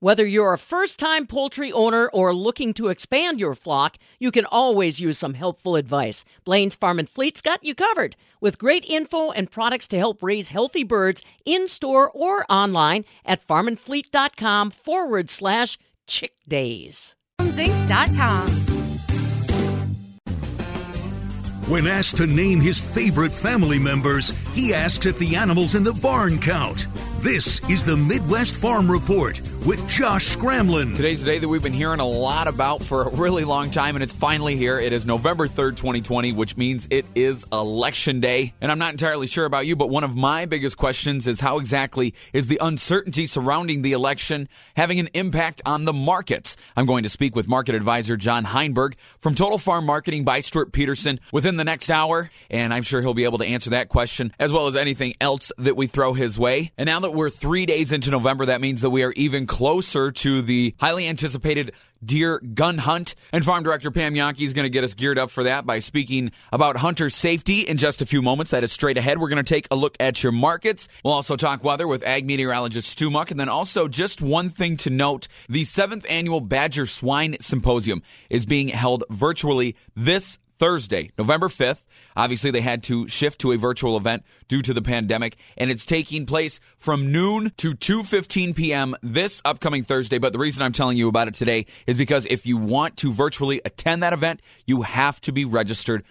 Whether you're a first time poultry owner or looking to expand your flock, you can always use some helpful advice. Blain's Farm and Fleet's got you covered with great info and products to help raise healthy birds in store or online at farmandfleet.com forward slash chick days. When asked to name his favorite family members, he asks if the animals in the barn count. This is the Midwest Farm Report with Josh Scramlin. Today's the day that we've been hearing a lot about for a really long time, and it's finally here. It is November 3rd, 2020, which means it is Election Day. And I'm not entirely sure about you, but one of my biggest questions is how exactly is the uncertainty surrounding the election having an impact on the markets? I'm going to speak with market advisor John Heinberg from Total Farm Marketing by Stewart Peterson within the next hour, and I'm sure he'll be able to answer that question as well as anything else that we throw his way. And now that we're three days into November, that means that we are even closer to the highly anticipated deer gun hunt. And Farm Director Pam Jahnke is going to get us geared up for that by speaking about hunter safety in just a few moments. That is straight ahead. We're going to take a look at your markets. We'll also talk weather with ag meteorologist Stu Muck. And then also just one thing to note the seventh annual Badger Swine Symposium is being held virtually this Thursday, November 5th. Obviously, they had to shift to a virtual event due to the pandemic, and it's taking place from noon to 2:15 p.m. this upcoming Thursday. But the reason I'm telling you about it today is because if you want to virtually attend that event, you have to be registered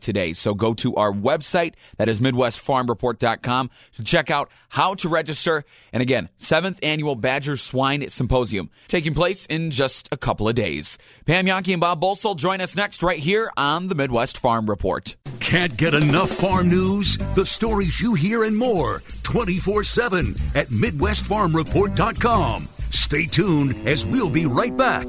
today. So go to our website, that is MidwestFarmReport.com, to check out how to register. And again, seventh annual Badger Swine Symposium taking place in just a couple of days. Pam Jahnke and Bob Bosold join us next right here on the Midwest Farm Report. Can't get enough farm news? The stories you hear and more 24 7 at MidwestFarmReport.com. Stay tuned as we'll be right back.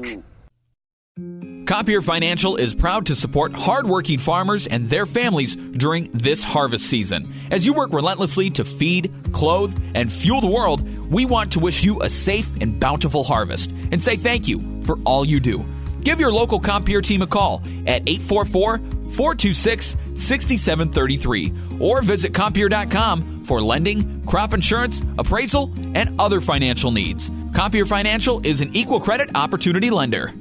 Compeer Financial is proud to support hardworking farmers and their families during this harvest season. As you work relentlessly to feed, clothe, and fuel the world, we want to wish you a safe and bountiful harvest and say thank you for all you do. Give your local Compeer team a call at 844 426 6733 or visit Compeer.com for lending, crop insurance, appraisal, and other financial needs. Compeer Financial is an equal credit opportunity lender.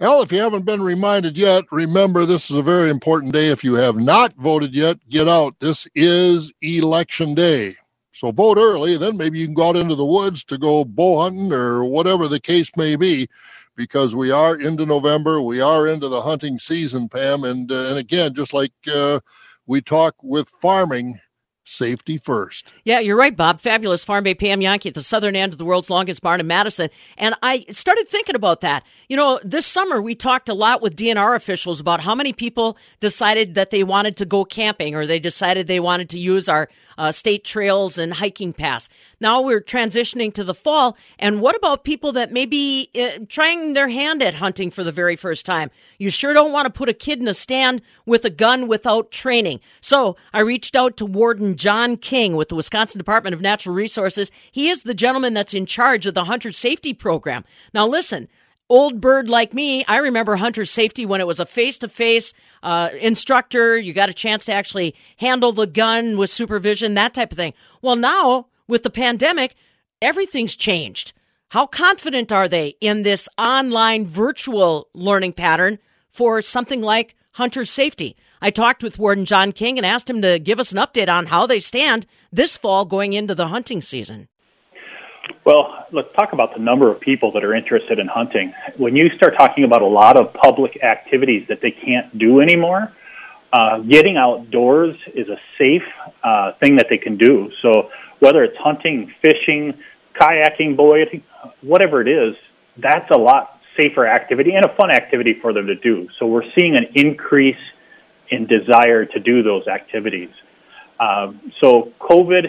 Well, if you haven't been reminded yet, remember this is a very important day. If you have not voted yet, get out. This is election day. So vote early, then maybe you can go out into the woods to go bow hunting or whatever the case may be, because we are into November. We are into the hunting season, Pam. And, uh, and again, just like uh, we talk with farming, safety first. Yeah, you're right, Bob. Fabulous Farm Babe Pam Jahnke at the southern end of the world's longest barn in Madison. And I started thinking about that. You know, this summer we talked a lot with DNR officials about how many people decided that they wanted to go camping or they decided they wanted to use our uh, state trails and hiking paths. Now we're transitioning to the fall. And what about people that may be uh, trying their hand at hunting for the very first time? You sure don't want to put a kid in a stand with a gun without training. So I reached out to Warden John King with the Wisconsin Department of Natural Resources. He is the gentleman that's in charge of the hunter safety program. Now listen, old bird like me, I remember hunter safety when it was a face to face instructor. You got a chance to actually handle the gun with supervision, that type of thing. Well, now with the pandemic, everything's changed. How confident are they in this online virtual learning pattern for something like hunter safety? I talked with Warden John King and asked him to give us an update on how they stand this fall going into the hunting season. Well, let's talk about the number of people that are interested in hunting. When you start talking about a lot of public activities that they can't do anymore, uh, getting outdoors is a safe uh, thing that they can do. So whether it's hunting, fishing, kayaking, boating, whatever it is, that's a lot safer activity and a fun activity for them to do. So we're seeing an increase in desire to do those activities. Um, so COVID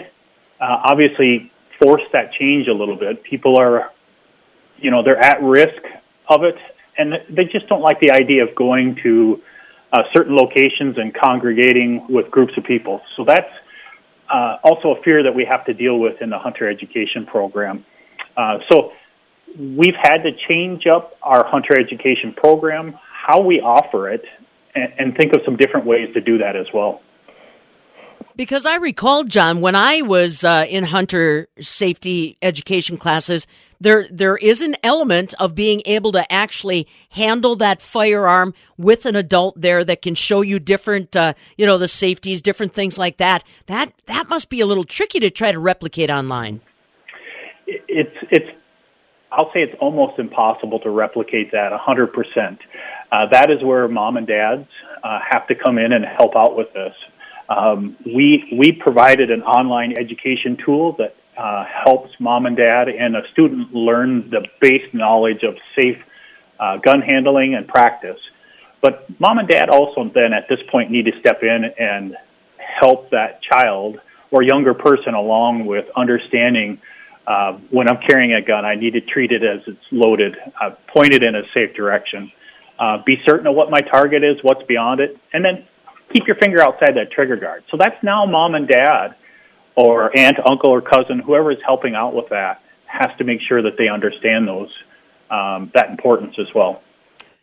uh, obviously forced that change a little bit. People are, you know, they're at risk of it, and they just don't like the idea of going to uh, certain locations and congregating with groups of people. So that's uh, also a fear that we have to deal with in the hunter education program. Uh, so we've had to change up our hunter education program, how we offer it, and, and think of some different ways to do that as well. Because I recall, John, when I was uh, in hunter safety education classes, there there is an element of being able to actually handle that firearm with an adult there that can show you different, uh, you know, the safeties, different things like that. That that must be a little tricky to try to replicate online. It's it's. I'll say it's almost impossible to replicate that 100%. Uh, that is where mom and dads uh, have to come in and help out with this. Um, we we provided an online education tool that uh, helps mom and dad and a student learn the base knowledge of safe uh, gun handling and practice. But mom and dad also then at this point need to step in and help that child or younger person along with understanding uh, when I'm carrying a gun, I need to treat it as it's loaded, uh, point it in a safe direction, uh, be certain of what my target is, what's beyond it, and then keep your finger outside that trigger guard. So that's now mom and dad or aunt, uncle, or cousin, whoever is helping out with that, has to make sure that they understand those um, that importance as well.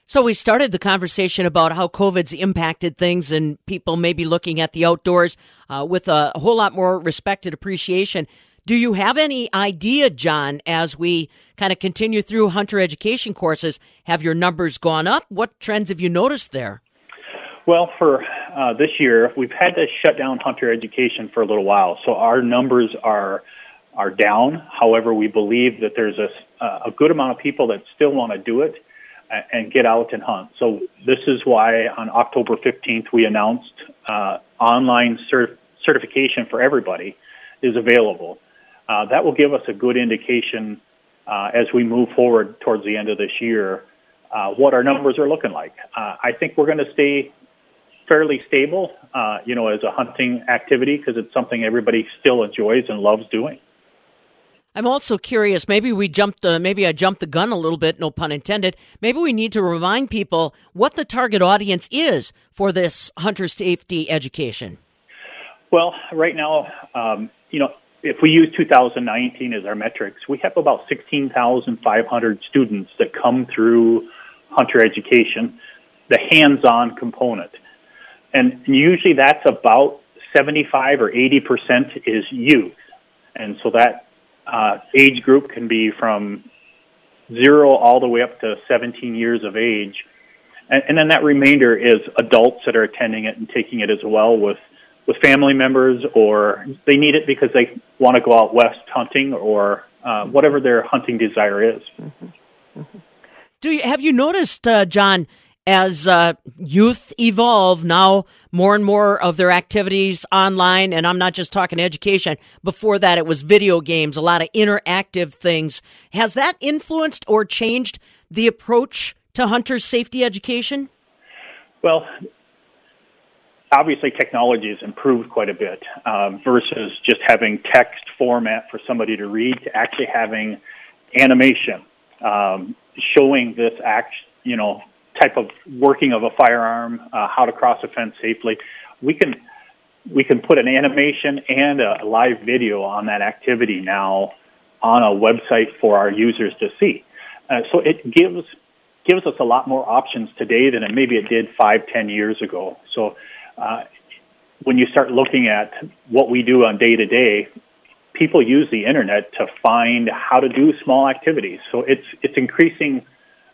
So we started the conversation about how COVID's impacted things, and people may be looking at the outdoors uh, with a whole lot more respect and appreciation. Do you have any idea, John, as we kind of continue through hunter education courses? Have your numbers gone up? What trends have you noticed there? Well, for uh, this year, we've had to shut down hunter education for a little while, so our numbers are are down. However, we believe that there's a a good amount of people that still want to do it and get out and hunt. So this is why on October 15th we announced uh, online cert- certification for everybody is available. Uh, that will give us a good indication uh, as we move forward towards the end of this year uh, what our numbers are looking like. Uh, I think we're going to stay fairly stable, uh, you know, as a hunting activity because it's something everybody still enjoys and loves doing. I'm also curious. Maybe we jumped. Uh, maybe I jumped the gun a little bit. No pun intended. Maybe we need to remind people what the target audience is for this hunter safety education. Well, right now, um, you know, if we use 2019 as our metrics, we have about 16,500 students that come through hunter education, the hands-on component. And usually that's about 75 or 80 percent is youth, and so that uh, age group can be from zero all the way up to 17 years of age, and, and then that remainder is adults that are attending it and taking it as well with with family members, or they need it because they want to go out west hunting or uh, whatever their hunting desire is. Mm-hmm. Mm-hmm. Do you have you noticed, uh, John? as uh, youth evolve now more and more of their activities online and i'm not just talking education before that it was video games a lot of interactive things has that influenced or changed the approach to hunter safety education well obviously technology has improved quite a bit um, versus just having text format for somebody to read to actually having animation um, showing this act you know type of working of a firearm, uh, how to cross a fence safely. We can we can put an animation and a live video on that activity now on a website for our users to see. Uh, so it gives gives us a lot more options today than it maybe it did five, ten years ago. So uh, when you start looking at what we do on day to day, people use the internet to find how to do small activities. So it's it's increasing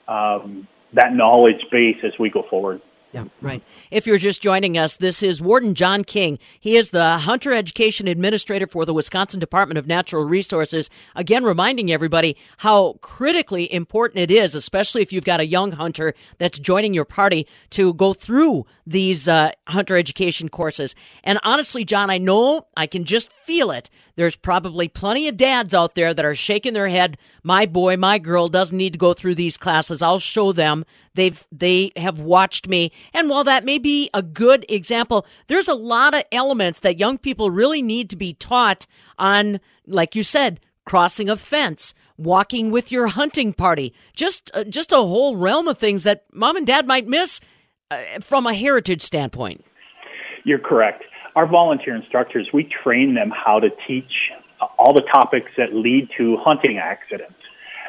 um, that knowledge base as we go forward. Yeah, right. If you're just joining us, this is Warden John King. He is the Hunter Education Administrator for the Wisconsin Department of Natural Resources. Again, reminding everybody how critically important it is, especially if you've got a young hunter that's joining your party, to go through these uh, hunter education courses. And honestly, John, I know I can just feel it. There's probably plenty of dads out there that are shaking their head. My boy, my girl doesn't need to go through these classes. I'll show them. They've they have watched me and while that may be a good example, there's a lot of elements that young people really need to be taught on, like you said, crossing a fence, walking with your hunting party, just uh, just a whole realm of things that mom and dad might miss uh, from a heritage standpoint. You're correct. Our volunteer instructors, we train them how to teach all the topics that lead to hunting accidents.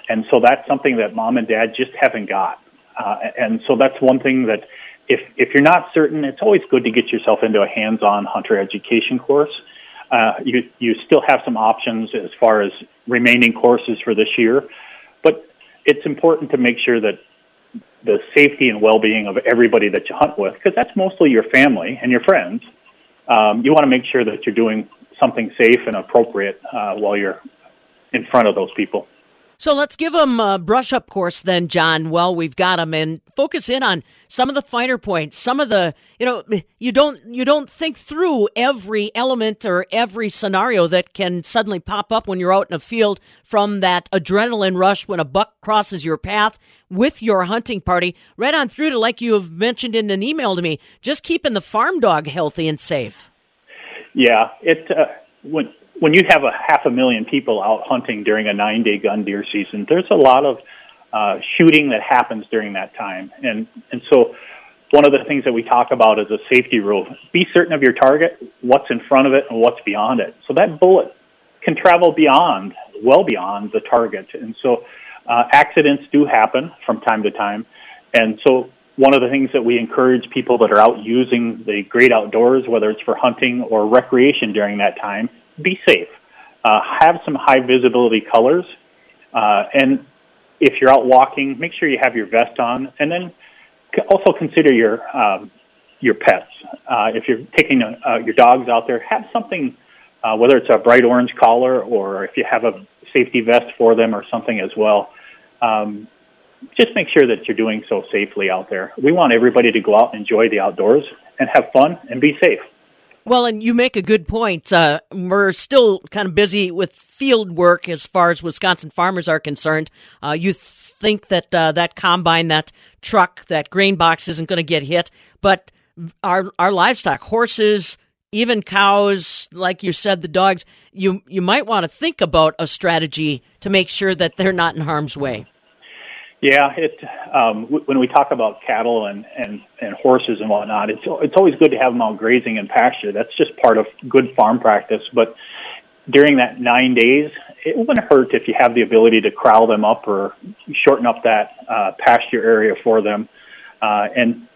And so that's something that mom and dad just haven't got. Uh, and so that's one thing that if if you're not certain, it's always good to get yourself into a hands-on hunter education course. Uh, you you still have some options as far as remaining courses for this year, but it's important to make sure that the safety and well-being of everybody that you hunt with, because that's mostly your family and your friends. Um, you want to make sure that you're doing something safe and appropriate uh, while you're in front of those people. So let's give them a brush up course then, John. Well, we've got them and focus in on some of the finer points, some of the, you know, you don't, you don't think through every element or every scenario that can suddenly pop up when you're out in a field from that adrenaline rush when a buck crosses your path with your hunting party right on through to, like you have mentioned in an email to me, just keeping the farm dog healthy and safe. Yeah. It, uh, when, when you have a half a million people out hunting during a nine day gun deer season, there's a lot of uh, shooting that happens during that time. And, and so one of the things that we talk about is a safety rule. Be certain of your target, what's in front of it, and what's beyond it. So that bullet can travel beyond, well beyond the target. And so uh, accidents do happen from time to time. And so one of the things that we encourage people that are out using the great outdoors, whether it's for hunting or recreation during that time, be safe. Uh, have some high visibility colors, uh, and if you're out walking, make sure you have your vest on, and then also consider your um, your pets. Uh, if you're taking uh, your dogs out there, have something, uh, whether it's a bright orange collar or if you have a safety vest for them or something as well. Um, just make sure that you're doing so safely out there. We want everybody to go out and enjoy the outdoors and have fun and be safe. Well, and you make a good point. Uh, we're still kind of busy with field work as far as Wisconsin farmers are concerned. Uh, you think that uh, that combine, that truck, that grain box isn't going to get hit, but our our livestock, horses, even cows, like you said, the dogs, you you might want to think about a strategy to make sure that they're not in harm's way. Yeah, it um, w- when we talk about cattle and, and, and horses and whatnot, it's it's always good to have them out grazing in pasture. That's just part of good farm practice. But during that nine days, it wouldn't hurt if you have the ability to crowd them up or shorten up that uh, pasture area for them, uh, and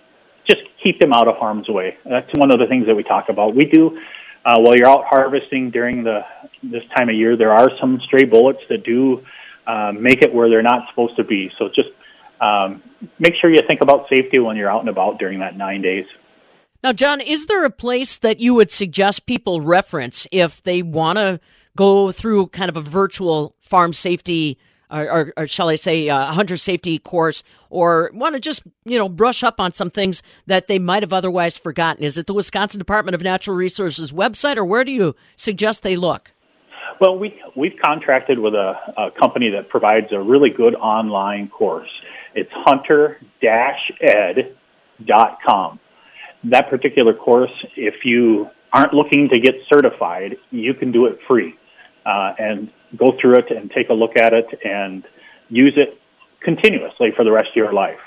just keep them out of harm's way. That's one of the things that we talk about. We do uh, while you're out harvesting during the this time of year. There are some stray bullets that do um, make it where they're not supposed to be. So just um, make sure you think about safety when you're out and about during that nine days. Now, John, is there a place that you would suggest people reference if they want to go through kind of a virtual farm safety, or, or, or shall I say, uh, hunter safety course, or want to just you know brush up on some things that they might have otherwise forgotten? Is it the Wisconsin Department of Natural Resources website, or where do you suggest they look? Well, we we've contracted with a, a company that provides a really good online course. It's hunter-ed.com. That particular course, if you aren't looking to get certified, you can do it free uh, and go through it and take a look at it and use it continuously for the rest of your life.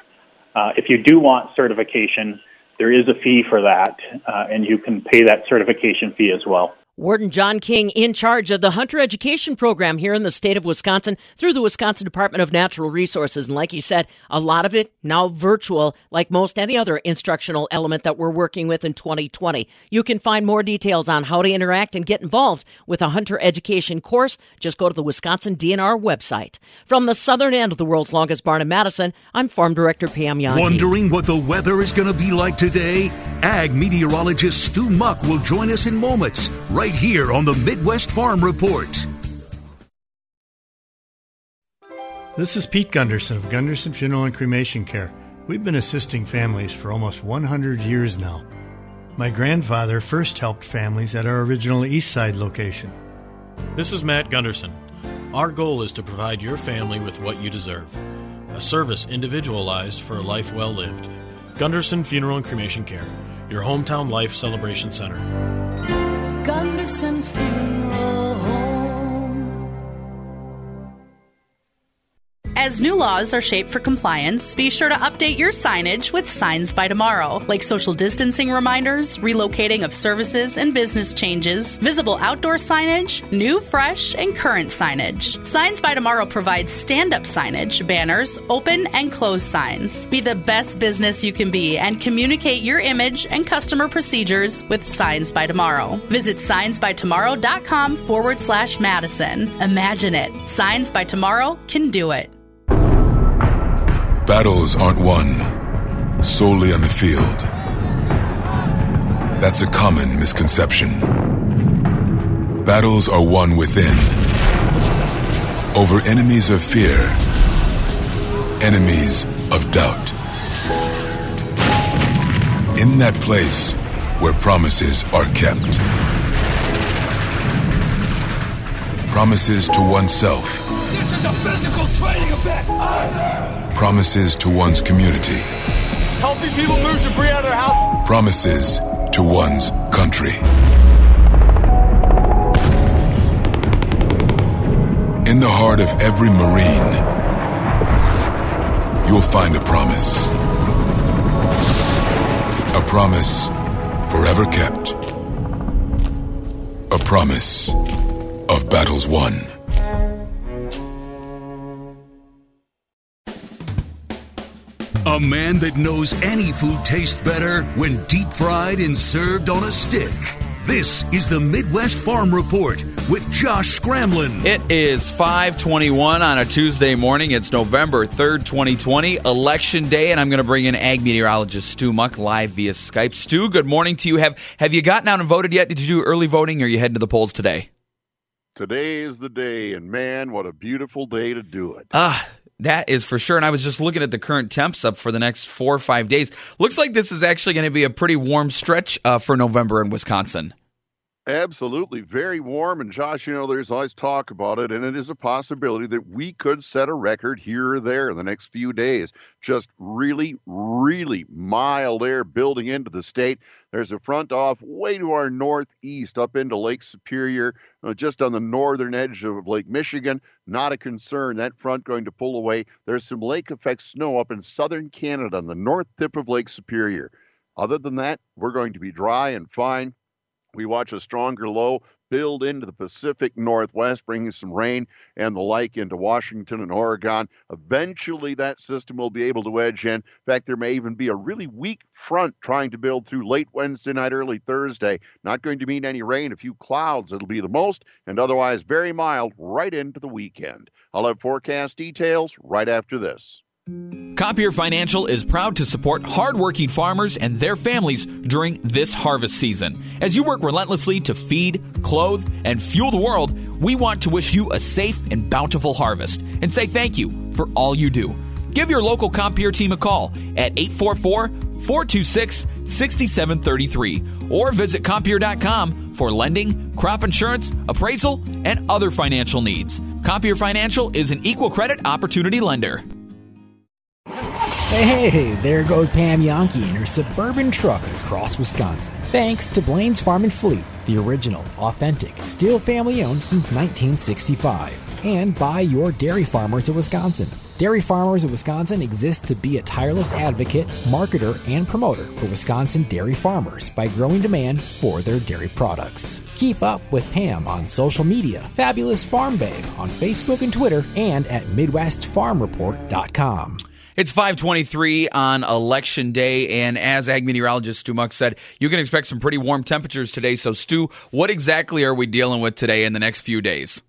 Uh, if you do want certification, there is a fee for that, uh, and you can pay that certification fee as well. Warden John King in charge of the hunter education program here in the state of Wisconsin through the Wisconsin Department of Natural Resources. And like you said, a lot of it now virtual, like most any other instructional element that we're working with in 2020. You can find more details on how to interact and get involved with a hunter education course. Just go to the Wisconsin DNR website. From the southern end of the world's longest barn in Madison, I'm Farm Director Pam Young. Wondering what the weather is going to be like today? Ag meteorologist Stu Muck will join us in moments. Right right here on the Midwest Farm Report. This is Pete Gunderson of Gunderson Funeral and Cremation Care. We've been assisting families for almost 100 years now. My grandfather first helped families at our original East Side location. This is Matt Gunderson. Our goal is to provide your family with what you deserve a service individualized for a life well lived. Gunderson Funeral and Cremation Care, your hometown life celebration center. Funeral Home. As new laws are shaped for compliance, be sure to update your signage with Signs by Tomorrow, like social distancing reminders, relocating of services and business changes, visible outdoor signage, new, fresh, and current signage. Signs by Tomorrow provides stand up signage, banners, open and closed signs. Be the best business you can be and communicate your image and customer procedures with Signs by Tomorrow. Visit signsbytomorrow.com forward slash Madison. Imagine it. Signs by Tomorrow can do it. Battles aren't won solely on the field. That's a common misconception. Battles are won within. Over enemies of fear, enemies of doubt. In that place where promises are kept. Promises to oneself. Is a physical training event. Promises to one's community. Helping people move debris out of their house. Promises to one's country. In the heart of every Marine, you'll find a promise. A promise forever kept. A promise of battles won. A man that knows any food tastes better when deep fried and served on a stick. This is the Midwest Farm Report with Josh Scramlin. It is 521 on a Tuesday morning. It's November 3rd, 2020, Election Day, and I'm going to bring in ag meteorologist Stu Muck live via Skype. Stu, good morning to you. Have have you gotten out and voted yet? Did you do early voting or are you heading to the polls today? Today is the day, and man, what a beautiful day to do it. Ah, that is for sure. And I was just looking at the current temps up for the next four or five days. Looks like this is actually going to be a pretty warm stretch uh, for November in Wisconsin. Absolutely. Very warm. And Josh, you know, there's always talk about it, and it is a possibility that we could set a record here or there in the next few days. Just really, really mild air building into the state. There's a front off way to our northeast up into Lake Superior, uh, just on the northern edge of Lake Michigan. Not a concern. That front going to pull away. There's some lake effect snow up in southern Canada on the north tip of Lake Superior. Other than that, we're going to be dry and fine. We watch a stronger low build into the Pacific Northwest, bringing some rain and the like into Washington and Oregon. Eventually, that system will be able to edge in. In fact, there may even be a really weak front trying to build through late Wednesday night, early Thursday. Not going to mean any rain, a few clouds. It'll be the most, and otherwise very mild right into the weekend. I'll have forecast details right after this. Compeer Financial is proud to support hardworking farmers and their families during this harvest season. As you work relentlessly to feed, clothe, and fuel the world, we want to wish you a safe and bountiful harvest and say thank you for all you do. Give your local Compeer team a call at 844 426 6733 or visit Compeer.com for lending, crop insurance, appraisal, and other financial needs. Compeer Financial is an equal credit opportunity lender. Hey, there goes Pam Jahnke in her suburban truck across Wisconsin. Thanks to Blain's Farm and Fleet, the original, authentic, still family owned since 1965. And by your dairy farmers of Wisconsin. Dairy Farmers of Wisconsin exists to be a tireless advocate, marketer, and promoter for Wisconsin dairy farmers by growing demand for their dairy products. Keep up with Pam on social media, Fabulous Farm Babe on Facebook and Twitter, and at MidwestFarmReport.com. It's 523 on election day, and as ag meteorologist Stu Muck said, you can expect some pretty warm temperatures today. So, Stu, what exactly are we dealing with today in the next few days?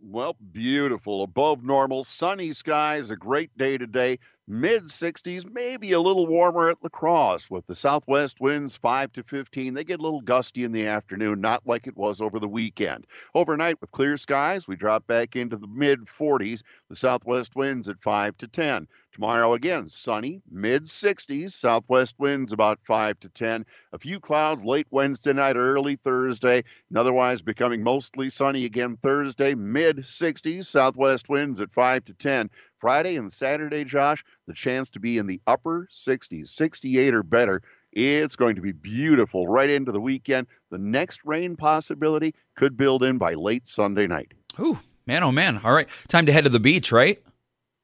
Well, beautiful, above normal, sunny skies, a great day today. Mid 60s, maybe a little warmer at La Crosse with the southwest winds 5 to 15. They get a little gusty in the afternoon, not like it was over the weekend. Overnight with clear skies, we drop back into the mid 40s. The southwest winds at 5 to 10. Tomorrow again, sunny, mid 60s, southwest winds about 5 to 10. A few clouds late Wednesday night, early Thursday, and otherwise becoming mostly sunny again Thursday, mid 60s, southwest winds at 5 to 10. Friday and Saturday, Josh, the chance to be in the upper 60s, 68 or better. It's going to be beautiful right into the weekend. The next rain possibility could build in by late Sunday night. Ooh, man, oh man. All right, time to head to the beach, right?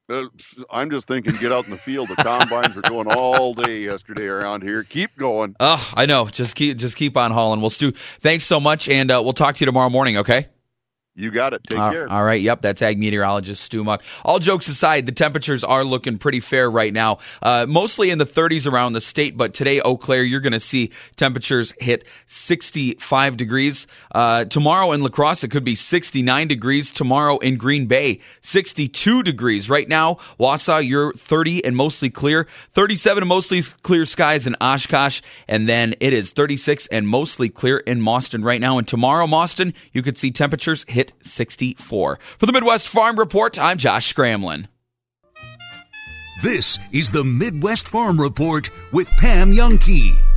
Uh, I'm just thinking, get out in the field. The combines were going all day yesterday around here. Keep going. Oh, I know. Just keep just keep on hauling. Well, Stu, thanks so much, and uh, we'll talk to you tomorrow morning. Okay. You got it. Take All- care. All right. Yep. That's ag meteorologist Stu Muck. All jokes aside, the temperatures are looking pretty fair right now. Uh, mostly in the 30s around the state, but today, Eau Claire, you're going to see temperatures hit 65 degrees. Uh, tomorrow in La Crosse, it could be 69 degrees. Tomorrow in Green Bay, 62 degrees. Right now, Wausau, you're 30 and mostly clear. 37 and mostly clear skies in Oshkosh. And then it is 36 and mostly clear in Mauston right now. And tomorrow, Mauston, you could see temperatures hit 64. For the Midwest Farm Report, I'm Josh Scramlin. This is the Midwest Farm Report with Pam Jahnke.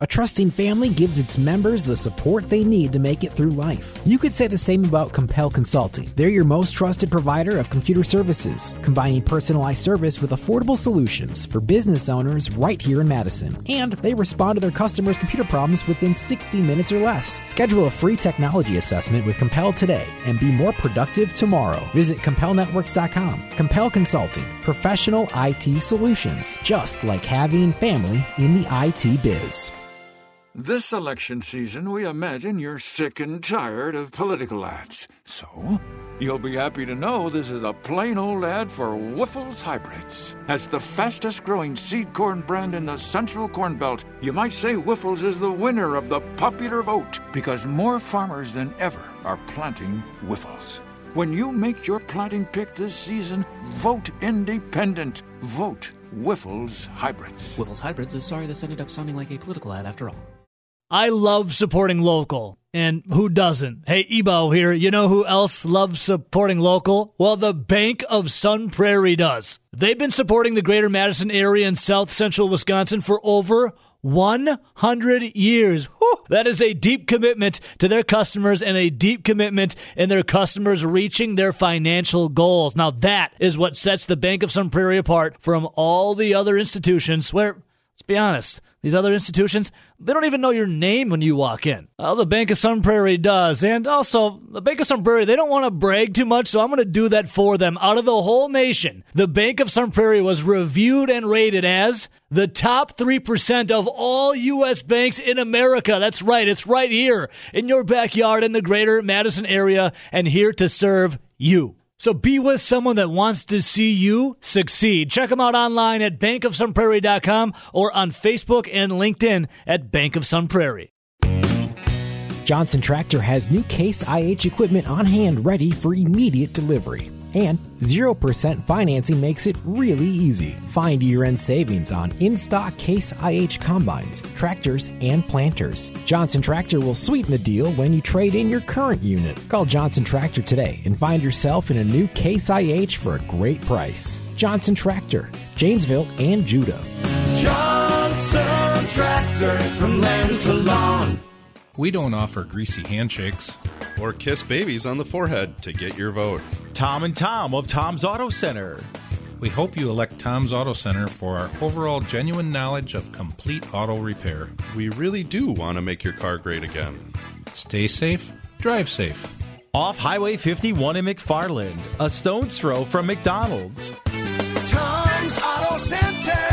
A trusting family gives its members the support they need to make it through life. You could say the same about Compel Consulting. They're your most trusted provider of computer services, combining personalized service with affordable solutions for business owners right here in Madison. And they respond to their customers' computer problems within 60 minutes or less. Schedule a free technology assessment with Compel today and be more productive tomorrow. Visit CompelNetworks.com. Compel Consulting, professional IT solutions, just like having family in the IT biz. This election season, we imagine you're sick and tired of political ads. So, you'll be happy to know this is a plain old ad for Wyffels Hybrids. As the fastest growing seed corn brand in the Central Corn Belt, you might say Wyffels is the winner of the popular vote because more farmers than ever are planting Wyffels. When you make your planting pick this season, vote independent. Vote Wyffels Hybrids. Wyffels Hybrids is sorry this ended up sounding like a political ad after all. I love supporting local. And who doesn't? Hey, Ebo here. You know who else loves supporting local? Well, the Bank of Sun Prairie does. They've been supporting the greater Madison area in south central Wisconsin for over 100 years. Whew. That is a deep commitment to their customers and a deep commitment in their customers reaching their financial goals. Now, that is what sets the Bank of Sun Prairie apart from all the other institutions where, let's be honest, these other institutions, they don't even know your name when you walk in. Well, the Bank of Sun Prairie does. And also, the Bank of Sun Prairie, they don't want to brag too much, so I'm going to do that for them. Out of the whole nation, the Bank of Sun Prairie was reviewed and rated as the top 3% of all U.S. banks in America. That's right. It's right here in your backyard in the greater Madison area and here to serve you. So be with someone that wants to see you succeed. Check them out online at bankofsunprairie.com or on Facebook and LinkedIn at Bank of Sun Prairie. Johnson Tractor has new Case IH equipment on hand ready for immediate delivery. And 0% financing makes it really easy. Find year end savings on in stock Case IH combines, tractors, and planters. Johnson Tractor will sweeten the deal when you trade in your current unit. Call Johnson Tractor today and find yourself in a new Case IH for a great price. Johnson Tractor, Janesville, and Juda. Johnson Tractor from land to lawn. We don't offer greasy handshakes or kiss babies on the forehead to get your vote. Tom and Tom of Tom's Auto Center. We hope you elect Tom's Auto Center for our overall genuine knowledge of complete auto repair. We really do want to make your car great again. Stay safe, drive safe. Off Highway 51 in McFarland, a stone's throw from McDonald's. Tom's Auto Center.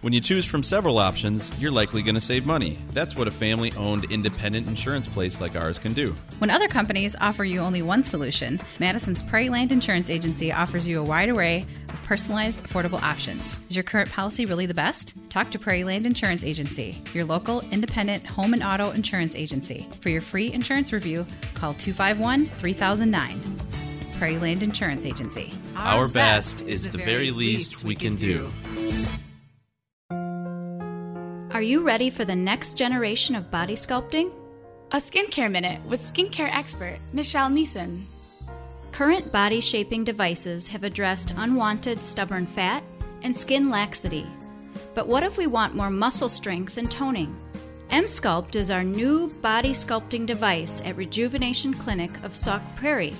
When you choose from several options, you're likely going to save money. That's what a family owned independent insurance place like ours can do. When other companies offer you only one solution, Madison's Prairie Land Insurance Agency offers you a wide array of personalized, affordable options. Is your current policy really the best? Talk to Prairie Land Insurance Agency, your local independent home and auto insurance agency. For your free insurance review, call 251 3009. Prairie Land Insurance Agency. Our, best is the very least we can do. Are you ready for the next generation of body sculpting? A skincare minute with skincare expert Michelle Neeson. Current body shaping devices have addressed unwanted stubborn fat and skin laxity. But what if we want more muscle strength and toning? Emsculpt is our new body sculpting device at Rejuvenation Clinic of Sauk Prairie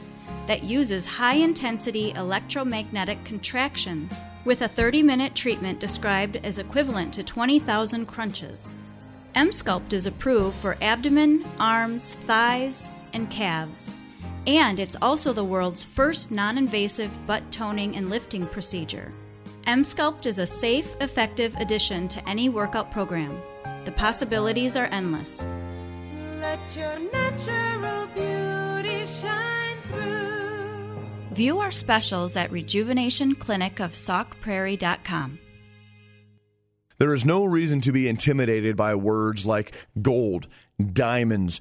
that uses high intensity electromagnetic contractions with a 30 minute treatment described as equivalent to 20,000 crunches. Emsculpt is approved for abdomen, arms, thighs, and calves. And it's also the world's first non invasive butt toning and lifting procedure. Emsculpt is a safe, effective addition to any workout program. The possibilities are endless. Let your natural beauty shine. View our specials at Rejuvenation Clinic of SaukPrairie.com. There is no reason to be intimidated by words like gold, diamonds,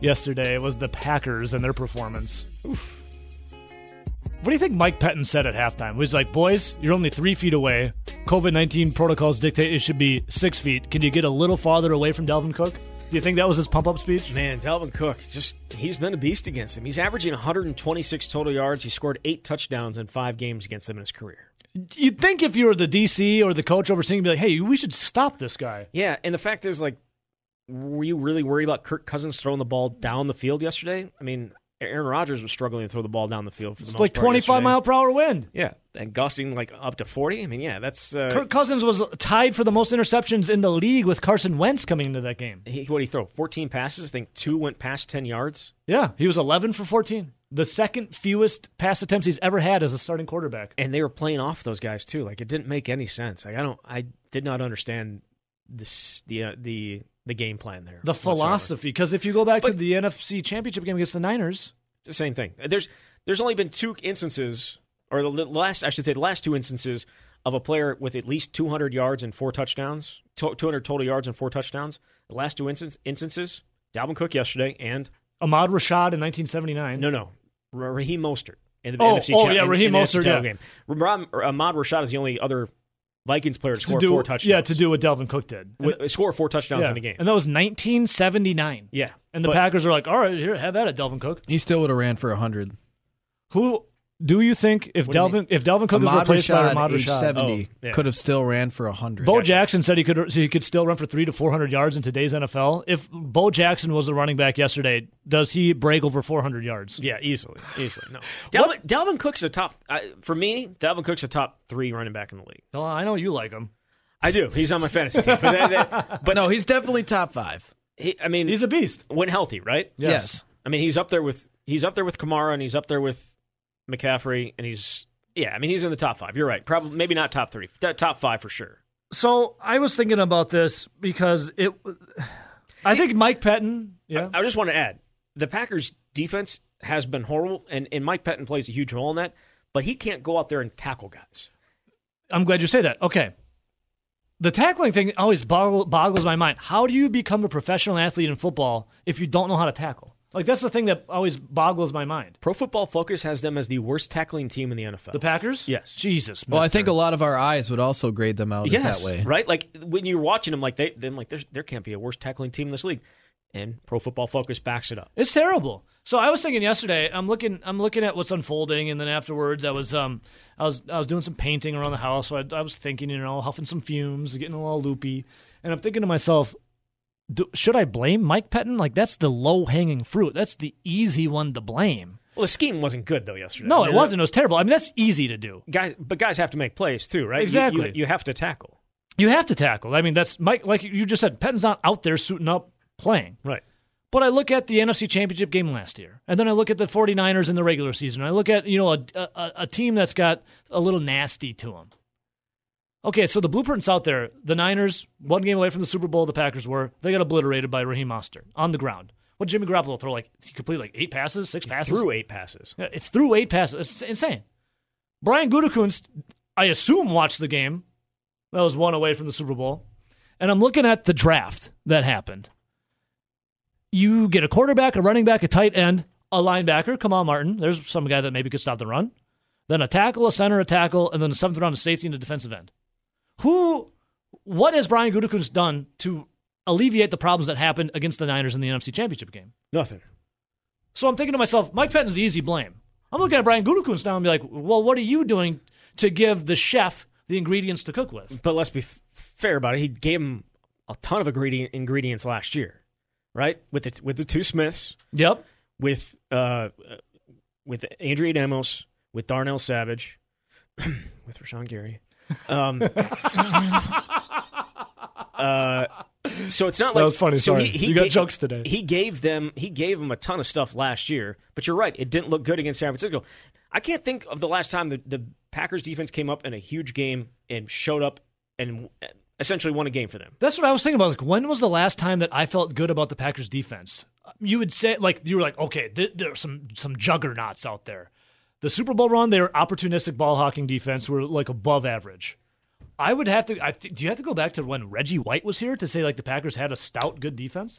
yesterday was the Packers and their performance. Oof. What do you think Mike Pettine said at halftime? He was like, "Boys, you're only three feet away. COVID nineteen protocols dictate it should be six feet. Can you get a little farther away from Dalvin Cook?" Do you think that was his pump up speech? Man, Dalvin Cook, just he's been a beast against him. He's averaging 126 total yards. He scored eight touchdowns in five games against them in his career. You'd think if you were the DC or the coach overseeing, you'd be like, "Hey, we should stop this guy." Yeah, and the fact is, like, were you really worried about Kirk Cousins throwing the ball down the field yesterday? I mean, Aaron Rodgers was struggling to throw the ball down the field for the It's most like part 25 yesterday. mile per hour wind. Yeah, and gusting like up to 40. I mean, yeah, that's uh, Kirk Cousins was tied for the most interceptions in the league with Carson Wentz coming into that game. he, what did he throw? 14 passes. I think two went past 10 yards. Yeah, he was 11 for 14. The second fewest pass attempts he's ever had as a starting quarterback. And they were playing off those guys too. Like it didn't make any sense. Like I don't, I did not understand this the uh, the the game plan there. The whatsoever. philosophy, because if you go back to the NFC Championship game against the Niners, It's the same thing. There's there's only been two instances, or the last I should say the last two instances of a player with at least 200 yards and four touchdowns, 200 total yards and four touchdowns. The last two instance, instances, Dalvin Cook yesterday and Ahmad Rashad in 1979. no no Ra- Raheem Mostert in the Oh, NFC. oh, cha- yeah, in- Raheem in the Mostert, yeah. game. Ahmad Rashad is the only other Vikings player to to score do four touchdowns. yeah to do what Dalvin Cook did. Wi- uh, score four touchdowns Yeah. in a game. and that was 1979. Yeah, and the but- Packers are like, all right, here, have that at it, Dalvin Cook. He still would have ran for hundred. Who do you think if What Dalvin if Dalvin Cook was Ahmad replaced by Rashad, Ahmad age Rashad, seventy, Oh, yeah. could have still ran for hundred. Bo Jackson said he could he could still run for three to four hundred yards in today's NFL. If Bo Jackson was the running back yesterday, does he break over four hundred yards? Yeah, easily, easily. No, Delvin, Dalvin Cook's a top uh, for me. Dalvin Cook's a top three running back in the league. Well, I know you like him. I do. He's on my fantasy team, but, that, that, but no, he's definitely top five. He, I mean, he's a beast when healthy, right? Yes. Yes. I mean, he's up there with he's up there with Kamara, and he's up there with McCaffrey, and he's yeah. I mean, he's in the top five. You're right. Probably maybe not top three, top five for sure. So I was thinking about this because it. I think Mike Pettine. Yeah, I, I just want to add the Packers' defense has been horrible, and, and Mike Pettine plays a huge role in that. But he can't go out there and tackle guys. I'm glad you say that. Okay. The tackling thing always boggles my mind. How do you become a professional athlete in football if you don't know how to tackle? Like that's the thing that always boggles my mind. Pro Football Focus has them as the worst tackling team in the NFL. The Packers? Yes. Jesus. Well, I think a lot of our eyes would also grade them out as yes, that way. right? Like when you're watching them, like they, then like there's, there can't be a worse tackling team in this league, and Pro Football Focus backs it up. It's terrible. So I was thinking yesterday. I'm looking. I'm looking at what's unfolding, and then afterwards, I was um, I was I was doing some painting around the house. So I, I was thinking, you know, huffing some fumes, getting a little loopy, and I'm thinking to myself, do, should I blame Mike Pettine? Like that's the low hanging fruit. That's the easy one to blame. Well, the scheme wasn't good though yesterday. No, it mean, wasn't. It was terrible. I mean, that's easy to do. Guys, but guys have to make plays too, right? You- Exactly. You, you have to tackle. You have to tackle. I mean, that's Mike. Like you just said, Pettine's not out there suiting up playing. Right. But I look at the NFC Championship game last year, and then I look at the 49ers in the regular season. I look at you know a, a, a team that's got a little nasty to them. Okay, so the blueprint's out there. The Niners, one game away from the Super Bowl, the Packers were. They got obliterated by Raheem Mostert on the ground. What Jimmy Garoppolo throw like he completed like eight passes, six passes, threw eight passes. Yeah, it's through eight passes. It's insane. Brian Gutekunst, I assume, watched the game. That was one away from the Super Bowl, and I'm looking at the draft that happened. You get a quarterback, a running back, a tight end, a linebacker. Come on, Martin. There's some guy that maybe could stop the run. Then a tackle, a center, a tackle, and then a seventh round of safety and a defensive end. Who, what has Brian Gutekunst done to alleviate the problems that happened against the Niners in the NFC Championship game? Nothing. So I'm thinking to myself, Mike Pettine's the easy blame. I'm looking at Brian Gutekunst now and be like, well, what are you doing to give the chef the ingredients to cook with? But let's be f- fair about it. He gave him a ton of ingredient ingredients last year, right? With the with the two Smiths. Yep. With uh, with Adrian Amos, with Darnell Savage, with Rashan Gary. Um, uh, so it's not That like was funny, So sorry. You got ga- jokes today. He gave them he gave them a ton of stuff last year, but you're right. It didn't look good against San Francisco. I can't think of the last time the, the Packers defense came up in a huge game and showed up and essentially won a game for them. That's what I was thinking about. Like, when was the last time that I felt good about the Packers defense? You would say, like, you were like, okay, th- there's some some juggernauts out there. The Super Bowl run, they were opportunistic ball hawking defense, were like above average. I would have to. I th- do you have to go back to when Reggie White was here to say like the Packers had a stout, good defense?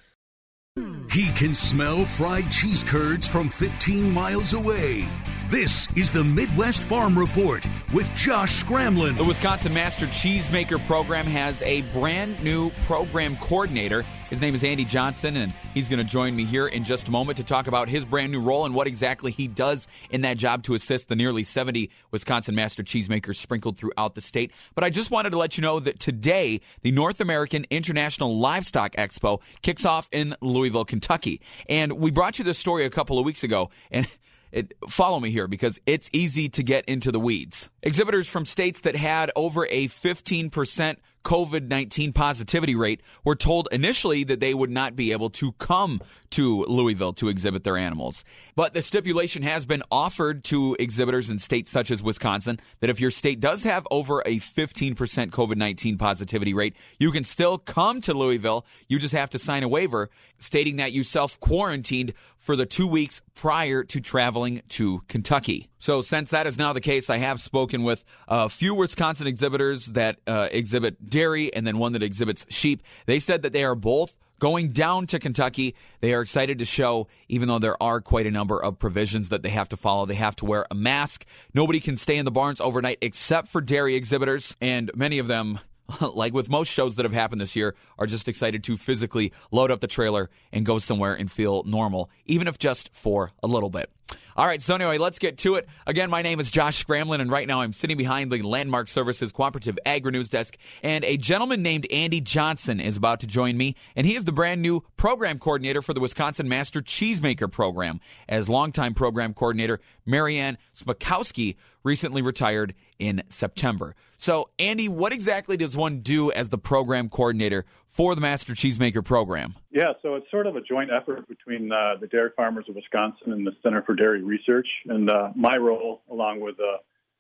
He can smell fried cheese curds from 15 miles away. This is the Midwest Farm Report with Josh Scramlin. The Wisconsin Master Cheesemaker program has a brand new program coordinator. His name is Andy Johnson, and he's going to join me here in just a moment to talk about his brand new role and what exactly he does in that job to assist the nearly 70 Wisconsin Master Cheesemakers sprinkled throughout the state. But I just wanted to let you know that today, the North American International Livestock Expo kicks off in Louisville, Kentucky. And we brought you this story a couple of weeks ago, and it, follow me here because it's easy to get into the weeds. Exhibitors from states that had over a 15% COVID 19 positivity rate were told initially that they would not be able to come to Louisville to exhibit their animals. But the stipulation has been offered to exhibitors in states such as Wisconsin that if your state does have over a 15% COVID 19 positivity rate, you can still come to Louisville. You just have to sign a waiver stating that you self quarantined for the two weeks prior to traveling to Kentucky. So, since that is now the case, I have spoken with a few Wisconsin exhibitors that uh, exhibit dairy and then one that exhibits sheep. They said that they are both going down to Kentucky. They are excited to show, even though there are quite a number of provisions that they have to follow. They have to wear a mask. Nobody can stay in the barns overnight except for dairy exhibitors, and many of them. Like with most shows that have happened this year, are just excited to physically load up the trailer and go somewhere and feel normal, even if just for a little bit. All right, so anyway, let's get to it. Again, my name is Josh Scramlin, and right now I'm sitting behind the Landmark Services Cooperative Agri News Desk, and a gentleman named Andy Johnson is about to join me, and he is the brand new program coordinator for the Wisconsin Master Cheesemaker Program. As longtime program coordinator, Marianne Smukowski recently retired in September. So, Andy, what exactly does one do as the program coordinator for the Master Cheesemaker Program? Yeah, so it's sort of a joint effort between uh, the Dairy Farmers of Wisconsin and the Center for Dairy Research. And uh, my role, along with uh,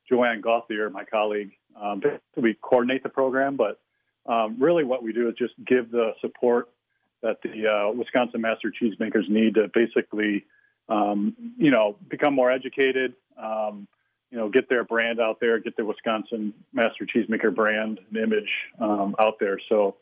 Joanne Gauthier, my colleague, um, we coordinate the program. But um, really, what we do is just give the support that the uh, Wisconsin Master Cheesemakers need to basically, um, you know, become more educated. You know, get their brand out there, get the Wisconsin Master Cheesemaker brand and image um, out there. So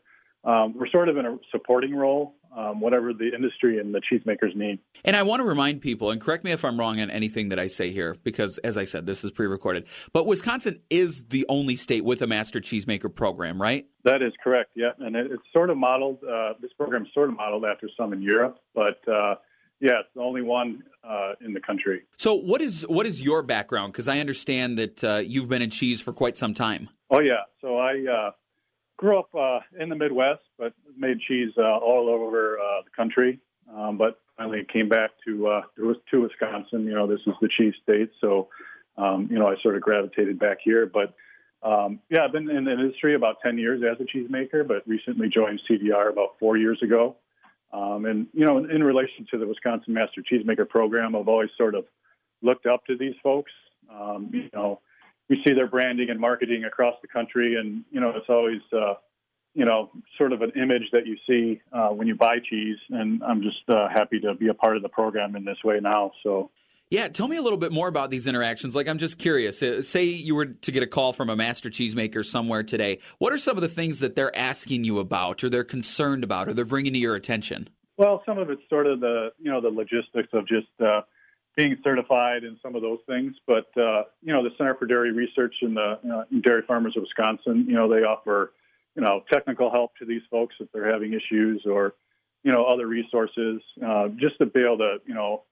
um, we're sort of in a supporting role, um, whatever the industry and the cheesemakers need. And I want to remind people, and correct me if I'm wrong on anything that I say here, because as I said, this is pre recorded, but Wisconsin is the only state with a master cheesemaker program, right? That is correct, yeah. And it, it's sort of modeled, uh, this program is sort of modeled after some in Europe, but uh, yeah, it's the only one uh, in the country. So, what is what is your background? Because I understand that uh, you've been in cheese for quite some time. Oh, yeah. So I uh, grew up uh, in the Midwest, but made cheese uh, all over uh, the country. Um, but finally came back to uh, to Wisconsin. You know, this is the cheese state, so um, you know I sort of gravitated back here. But um, yeah, I've been in the industry about ten years as a cheesemaker, but recently joined CDR about four years ago. Um, and you know, in, relation to the Wisconsin Master Cheesemaker Program, I've always sort of looked up to these folks. Um, you know, we see their branding and marketing across the country, and you know, it's always uh, you know, sort of an image that you see uh, when you buy cheese. And I'm just uh, happy to be a part of the program in this way now. So. Yeah, tell me a little bit more about these interactions. Like, I'm just curious. Uh, say you were to get a call from a master cheesemaker somewhere today. What are some of the things that they're asking you about, or they're concerned about, or they're bringing to your attention? Well, some of it's sort of the you know the logistics of just uh, being certified and some of those things. But uh, you know, the Center for Dairy Research and the Dairy Farmers of Wisconsin, you know, they offer you know technical help to these folks if they're having issues or you know other resources uh, just to be able to you know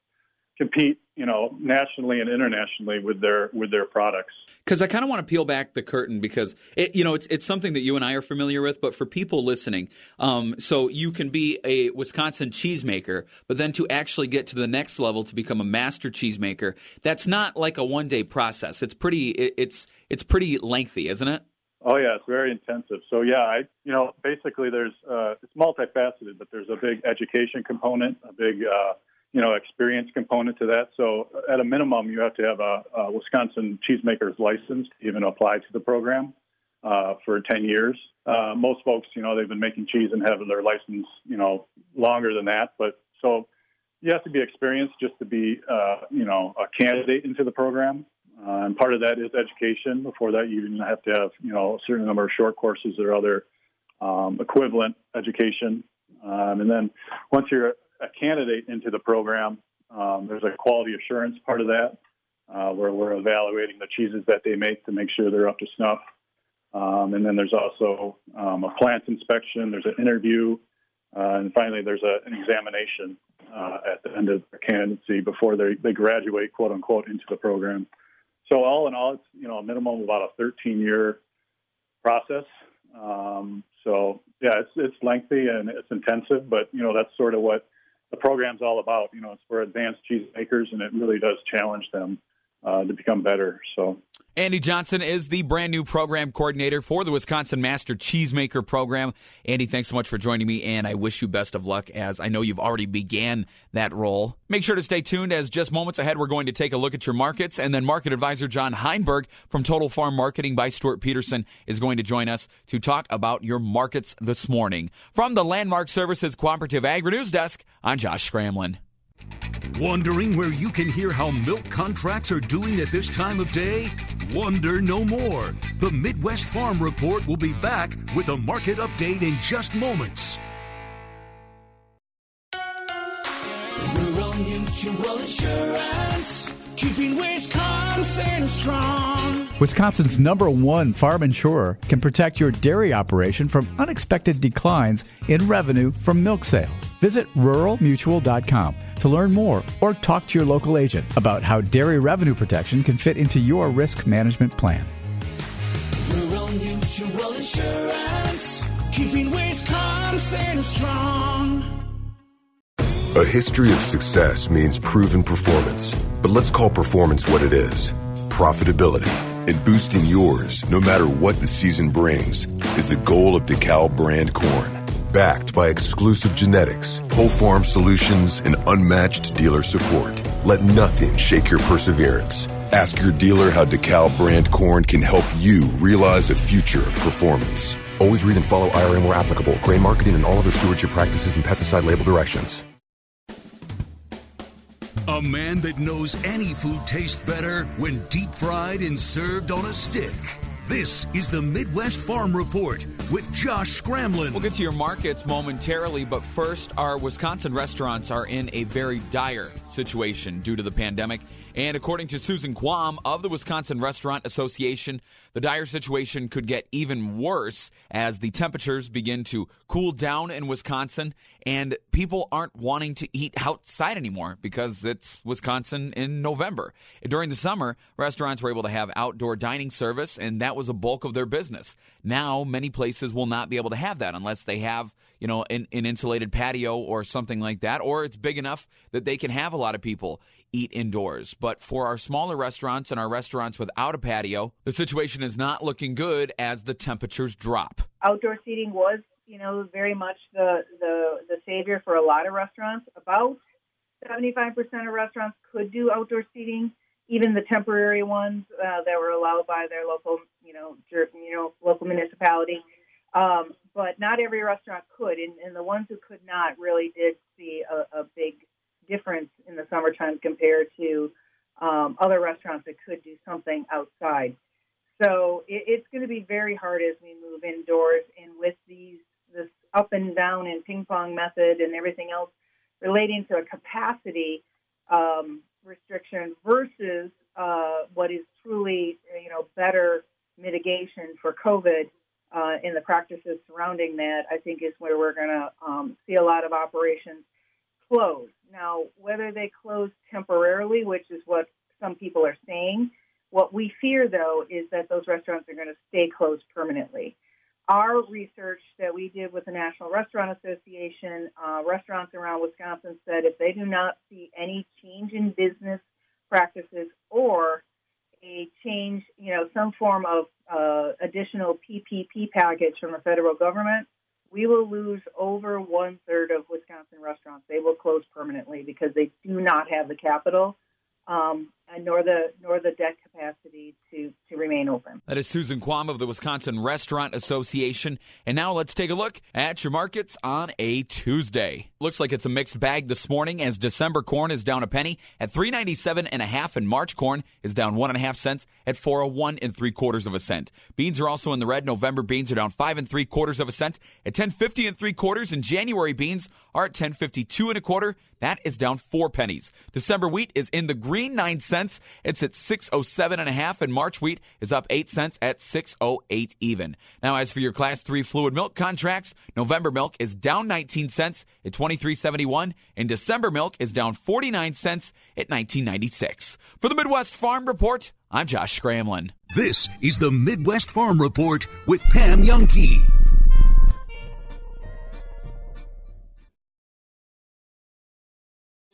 compete, you know, nationally and internationally with their with their products. Because I kind of want to peel back the curtain because it, you know it's it's something that you and I are familiar with, but for people listening, um, so you can be a Wisconsin cheesemaker, but then to actually get to the next level to become a master cheesemaker, that's not like a one day process. It's pretty it, it's it's pretty lengthy, isn't it? Oh yeah, it's very intensive. So yeah, I you know basically there's uh, it's multifaceted, but there's a big education component, a big uh, you know, experience component to that. So at a minimum, you have to have a, a Wisconsin cheesemaker's license to even apply to the program uh, for 10 years. Uh, most folks, you know, they've been making cheese and have their license, you know, longer than that. But so you have to be experienced just to be, uh, you know, a candidate into the program. Uh, and part of that is education. Before that, you even have to have, you know, a certain number of short courses or other um, equivalent education. Um, and then once you're a candidate into the program, um, there's a quality assurance part of that uh, where we're evaluating the cheeses that they make to make sure they're up to snuff. Um, and then there's also um, a plant inspection, there's an interview, uh, and finally there's a, an examination uh, at the end of their candidacy before they, they graduate, quote unquote, into the program. So all in all, it's you know a minimum of about a 13 year process. Um, so yeah, it's it's lengthy and it's intensive, but you know that's sort of what the program's all about. You know, it's for advanced cheesemakers, and it really does challenge them uh, to become better. So. Andy Johnson is the brand new program coordinator for the Wisconsin Master Cheesemaker program. Andy, thanks so much for joining me, and I wish you best of luck as I know you've already began that role. Make sure to stay tuned as just moments ahead we're going to take a look at your markets, and then market advisor John Heinberg from Total Farm Marketing by Stewart Peterson is going to join us to talk about your markets this morning. From the Landmark Services Cooperative Agri News Desk, I'm Josh Scramlin. Wondering where you can hear how milk contracts are doing at this time of day? Wonder no more. The Midwest Farm Report will be back with a market update in just moments. Rural Mutual Insurance, keeping Wisconsin strong. Wisconsin's number one farm insurer can protect your dairy operation from unexpected declines in revenue from milk sales. Visit ruralmutual.com to learn more or talk to your local agent about how dairy revenue protection can fit into your risk management plan. Rural Mutual Insurance, keeping Wisconsin strong. A history of success means proven performance, but let's call performance what it is profitability. And boosting yours, no matter what the season brings, is the goal of DeKalb brand corn. Backed by exclusive genetics, whole farm solutions, and unmatched dealer support. Let nothing shake your perseverance. Ask your dealer how DeKalb brand corn can help you realize a future of performance. Always read and follow IRM where applicable, grain marketing, and all other stewardship practices and pesticide label directions. A man that knows any food tastes better when deep fried and served on a stick. This is the Midwest Farm Report with Josh Scramlin. We'll get to your markets momentarily, but first, our Wisconsin restaurants are in a very dire situation due to the pandemic. And according to Susan Quam of the Wisconsin Restaurant Association, the dire situation could get even worse as the temperatures begin to cool down in Wisconsin and people aren't wanting to eat outside anymore because it's Wisconsin in November. During the summer, restaurants were able to have outdoor dining service and that was a bulk of their business. Now, many places will not be able to have that unless they have you know, an, an, insulated patio or something like that, or it's big enough that they can have a lot of people eat indoors. But for our smaller restaurants and our restaurants without a patio, the situation is not looking good as the temperatures drop. Outdoor seating was, you know, very much the the, the savior for a lot of restaurants. About 75% of restaurants could do outdoor seating, even the temporary ones uh, that were allowed by their local, you know, you know, local municipality Um, but not every restaurant could, and, and the ones who could not really did see a, a big difference in the summertime compared to um, other restaurants that could do something outside. So it, it's going to be very hard as we move indoors, and with these this up and down and ping pong method and everything else relating to a capacity um, restriction versus uh, what is truly you know better mitigation for COVID uh, in the practices surrounding that, I think is where we're going to um, see a lot of operations close. Now, whether they close temporarily, which is what some people are saying, what we fear though is that those restaurants are going to stay closed permanently. Our research that we did with the National Restaurant Association, uh, restaurants around Wisconsin said if they do not see any change in business practices or a change, you know, some form of uh, additional PPP package from the federal government, we will lose over one third of Wisconsin restaurants. They will close permanently because they do not have the capital um, Uh, nor the nor the debt capacity to to remain open. That is Susan Quam of the Wisconsin Restaurant Association. And now let's take a look at your markets on a Tuesday. Looks like it's a mixed bag this morning as December corn is down a penny at three ninety seven and a half, and March corn is down one and a half cents at four oh one and three quarters of a cent. Beans are also in the red. November beans are down five and three quarters of a cent at ten fifty and three quarters, and January beans are at ten fifty two and a quarter. That is down four pennies. December wheat is in the green nine cents. It's at six oh seven and a half, and March wheat is up eight cents at six oh eight even. Now, as for your class three fluid milk contracts, November milk is down nineteen cents at twenty three seventy one, and December milk is down forty nine cents at nineteen ninety six. For the Midwest Farm Report, I'm Josh Scramlin. This is the Midwest Farm Report with Pam Jahnke.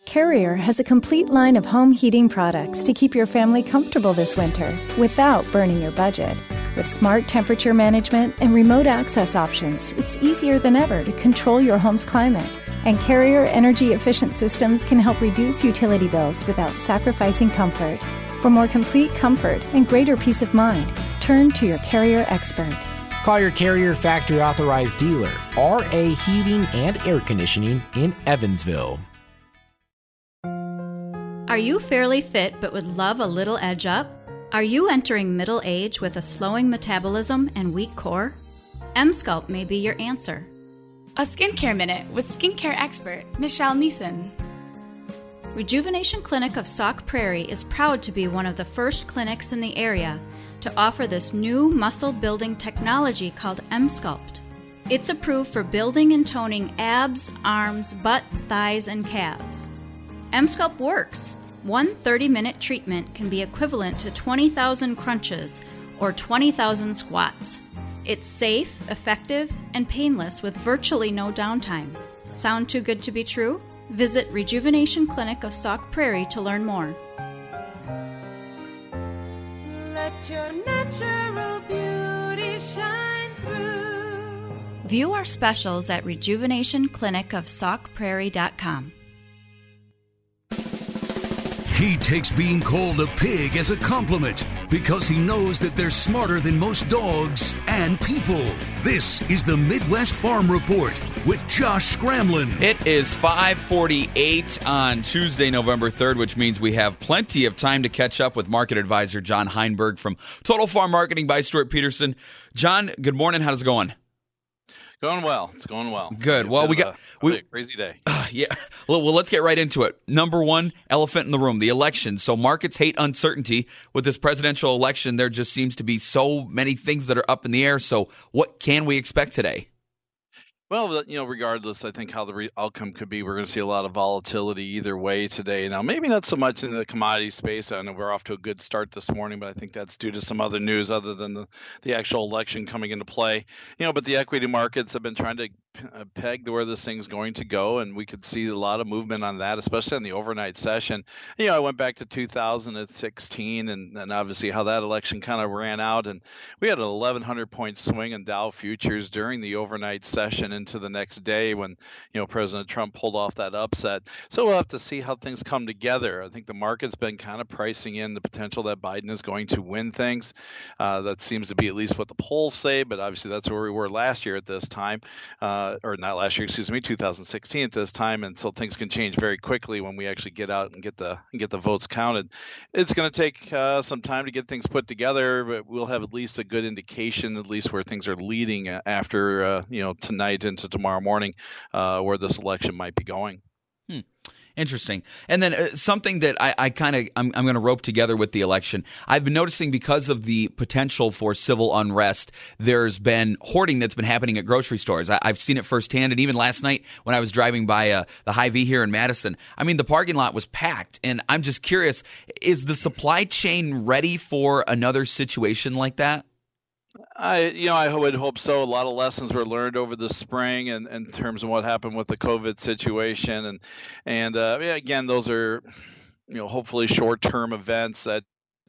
Carrier has a complete line of home heating products to keep your family comfortable this winter without burning your budget. With smart temperature management and remote access options, it's easier than ever to control your home's climate. And Carrier energy efficient systems can help reduce utility bills without sacrificing comfort. For more complete comfort and greater peace of mind, turn to your Carrier expert. Call your Carrier factory authorized dealer, RA Heating and Air Conditioning in Evansville. Are you fairly fit but would love a little edge up? Are you entering middle age with a slowing metabolism and weak core? Emsculpt may be your answer. A skincare minute with skincare expert Michelle Neeson. Rejuvenation Clinic of Sauk Prairie is proud to be one of the first clinics in the area to offer this new muscle building technology called Emsculpt. It's approved for building and toning abs, arms, butt, thighs, and calves. Emsculpt works. One 30 minute treatment can be equivalent to 20,000 crunches or 20,000 squats. It's safe, effective, and painless with virtually no downtime. Sound too good to be true? Visit Rejuvenation Clinic of Sauk Prairie to learn more. Let your natural beauty shine through. View our specials at rejuvenationclinicofsaukprairie.com. He takes being called a pig as a compliment because he knows that they're smarter than most dogs and people. This is the Midwest Farm Report with Josh Scramlin. It is 548 on Tuesday, November 3rd, which means we have plenty of time to catch up with market advisor John Heinberg from Total Farm Marketing by Stewart Peterson. John, good morning. How's it going? Going well. It's going well. Good. Well, we got we a crazy day. Uh, yeah. Well, well, let's get right into it. Number one, elephant in the room, the election. So markets hate uncertainty. With this presidential election, there just seems to be so many things that are up in the air. So, what can we expect today? Well, you know, regardless, I think how the re- outcome could be, we're going to see a lot of volatility either way today. Now, maybe not so much in the commodity space. I know we're off to a good start this morning, but I think that's due to some other news other than the, the actual election coming into play. You know, but the equity markets have been trying to pegged where this thing's going to go, and we could see a lot of movement on that, especially on the overnight session. You know, I went back to 2016, and, and obviously how that election kind of ran out, and we had an 1,100 point swing in Dow futures during the overnight session into the next day when you know President Trump pulled off that upset. So we'll have to see how things come together. I think the market's been kind of pricing in the potential that Biden is going to win things. Uh, that seems to be at least what the polls say, but obviously that's where we were last year at this time, uh, or not last year, excuse me, 2016 at this time, and so things can change very quickly when we actually get out and get the get the votes counted. It's going to take uh, some time to get things put together, but we'll have at least a good indication, at least where things are leading uh, after uh, you know tonight into tomorrow morning, uh, where this election might be going. Hmm. Interesting. And then uh, something that I, I kind of I'm, I'm going to rope together with the election. I've been noticing because of the potential for civil unrest, there's been hoarding that's been happening at grocery stores. I, have seen it firsthand, and even last night when I was driving by uh, the Hy-Vee here in Madison, I mean the parking lot was packed. And I'm just curious: is the supply chain ready for another situation like that? I, you know, I would hope so. A lot of lessons were learned over the spring, and in terms of what happened with the COVID situation, and and uh, yeah, again, those are, you know, hopefully short-term events that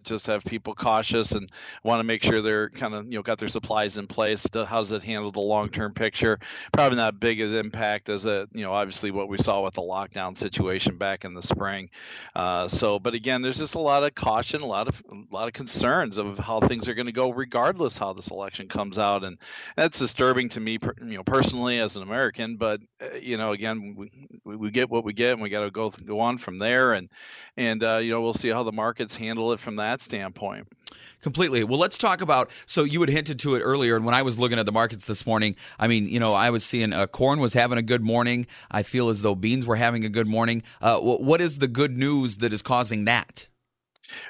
just have people cautious and want to make sure they're kind of you know got their supplies in place. How does it handle the long term picture? Probably not big of impact as a you know obviously what we saw with the lockdown situation back in the spring. Uh, so, but again, there's just a lot of caution, a lot of a lot of concerns of how things are going to go regardless how this election comes out, and that's disturbing to me you know personally as an American. But uh, you know again we, we get what we get and we got to go go on from there and and uh, you know we'll see how the markets handle it from that that standpoint. Completely. Well, let's talk about. So you had hinted to it earlier, and when I was looking at the markets this morning, I mean, you know, I was seeing uh, corn was having a good morning. I feel as though beans were having a good morning. Uh, what is the good news that is causing that?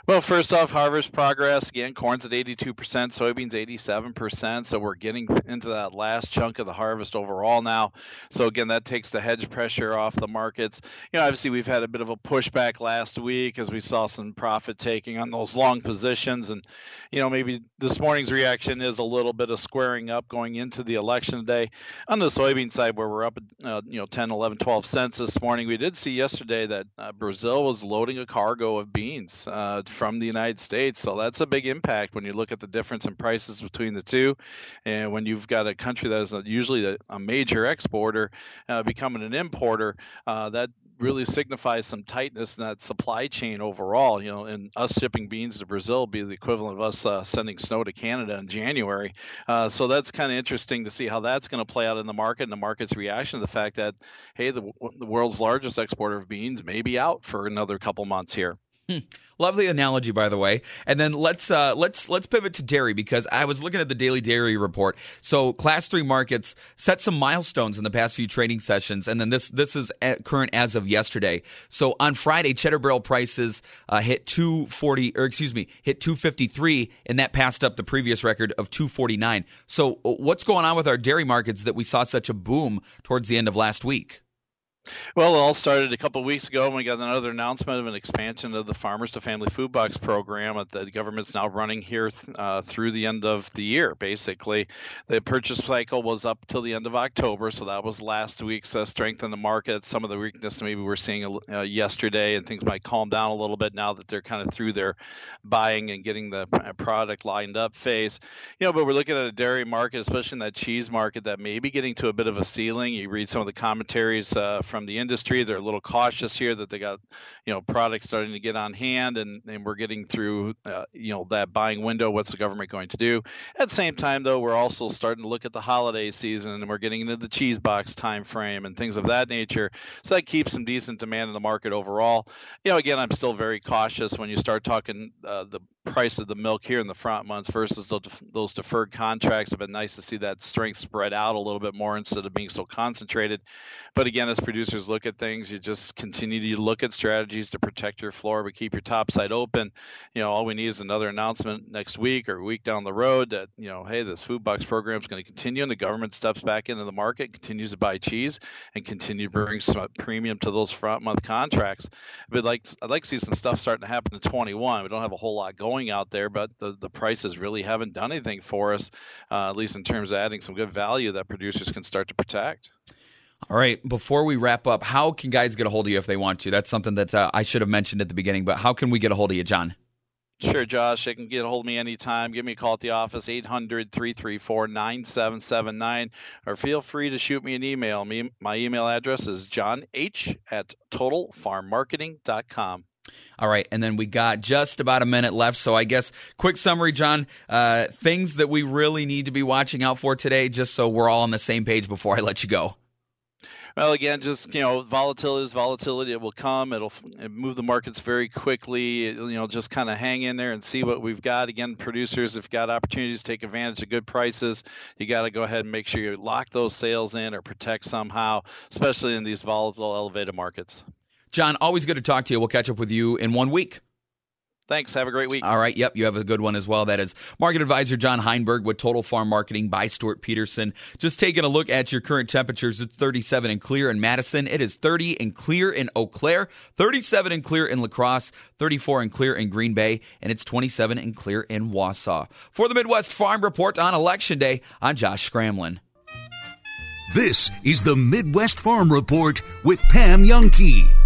Well, first off, harvest progress again. Corn's at 82%, soybeans 87%. So we're getting into that last chunk of the harvest overall now. So again, that takes the hedge pressure off the markets. You know, obviously we've had a bit of a pushback last week as we saw some profit taking on those long positions, and you know maybe this morning's reaction is a little bit of squaring up going into the election day. On the soybean side, where we're up, uh, you know, 10, 11, 12 cents this morning, we did see yesterday that uh, Brazil was loading a cargo of beans. Uh, uh, from the United States. So that's a big impact when you look at the difference in prices between the two. And when you've got a country that is usually a, a major exporter uh, becoming an importer, uh, that really signifies some tightness in that supply chain overall. You know, and us shipping beans to Brazil be the equivalent of us uh, sending snow to Canada in January. Uh, so that's kind of interesting to see how that's going to play out in the market and the market's reaction to the fact that hey, the, the world's largest exporter of beans may be out for another couple months here. Hmm. Lovely analogy, by the way. And then let's uh, let's let's pivot to dairy because I was looking at the daily dairy report. So class three markets set some milestones in the past few trading sessions, and then this this is current as of yesterday. So on Friday, cheddar barrel prices uh, hit two forty, or excuse me, hit two fifty three, and that passed up the previous record of two forty nine. So uh, what's going on with our dairy markets that we saw such a boom towards the end of last week? Well, it all started a couple weeks ago when we got another announcement of an expansion of the Farmers to Family Food Box program that the government's now running here uh, through the end of the year. Basically, the purchase cycle was up till the end of October, so that was last week's uh, strength in the market. Some of the weakness maybe we're seeing uh, yesterday, and things might calm down a little bit now that they're kind of through their buying and getting the uh, product lined up phase. You know, but we're looking at a dairy market, especially in that cheese market, that may be getting to a bit of a ceiling. You read some of the commentaries uh, from the industry. They're a little cautious here that they got, you know, products starting to get on hand, and, and we're getting through, uh, you know, that buying window. What's the government going to do? At the same time, though, we're also starting to look at the holiday season, and we're getting into the cheese box time frame and things of that nature. So that keeps some decent demand in the market overall. You know, again, I'm still very cautious when you start talking uh, the price of the milk here in the front months versus those deferred contracts. Have been nice to see that strength spread out a little bit more instead of being so concentrated. But again, as producers producers look at things, you just continue to look at strategies to protect your floor, but keep your top side open. You know, all we need is another announcement next week or a week down the road that you know, hey, this food box program is going to continue, and the government steps back into the market, continues to buy cheese, and continue to bring some premium to those front month contracts. But like, I'd like to see some stuff starting to happen in 21. We don't have a whole lot going out there, but the the prices really haven't done anything for us, uh, at least in terms of adding some good value that producers can start to protect. All right. Before we wrap up, how can guys get a hold of you if they want to? That's something that uh, I should have mentioned at the beginning, but how can we get a hold of you, John? Sure, Josh. They can get a hold of me anytime. Give me a call at the office, 800 334 9779, or feel free to shoot me an email. Me, my email address is johnh at totalfarmmarketing.com. All right, and then we got just about a minute left. So I guess quick summary, John. Uh, things that we really need to be watching out for today, just so we're all on the same page before I let you go. Well, again, just you know, volatility is volatility. It will come. It'll move the markets very quickly. It, you know, just kind of hang in there and see what we've got. Again, producers have got opportunities to take advantage of good prices. You got to go ahead and make sure you lock those sales in or protect somehow, especially in these volatile, elevated markets. John, always good to talk to you. We'll catch up with you in one week. Thanks. Have a great week. All right. Yep. You have a good one as well. That is market advisor John Heinberg with Total Farm Marketing by Stewart Peterson. Just taking a look at your current temperatures. It's 37 and clear in Madison. It is 30 and clear in Eau Claire, 37 and clear in La Crosse, 34 and clear in Green Bay, and it's 27 and clear in Wausau. For the Midwest Farm Report on Election Day, I'm Josh Scramlin. This is the Midwest Farm Report with Pam Jahnke.